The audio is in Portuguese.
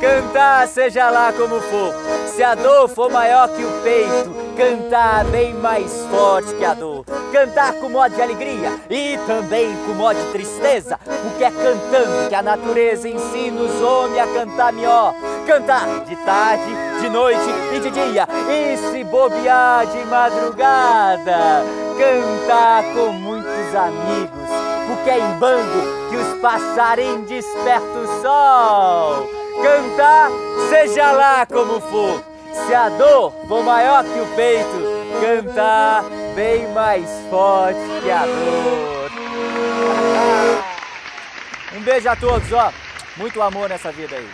Cantar seja lá como for, se a dor for maior que o peito, cantar bem mais forte que a dor. Cantar com modo de alegria e também com modo de tristeza, porque é cantando que a natureza ensina os homens a cantar melhor. Cantar de tarde, de noite e de dia, e se bobear de madrugada. Cantar com muitos amigos, porque é em bando que os passarinhos despertam o sol. Seja lá como for, se a dor for maior que o peito, cantar bem mais forte que a dor. Um beijo a todos, ó. Muito amor nessa vida aí.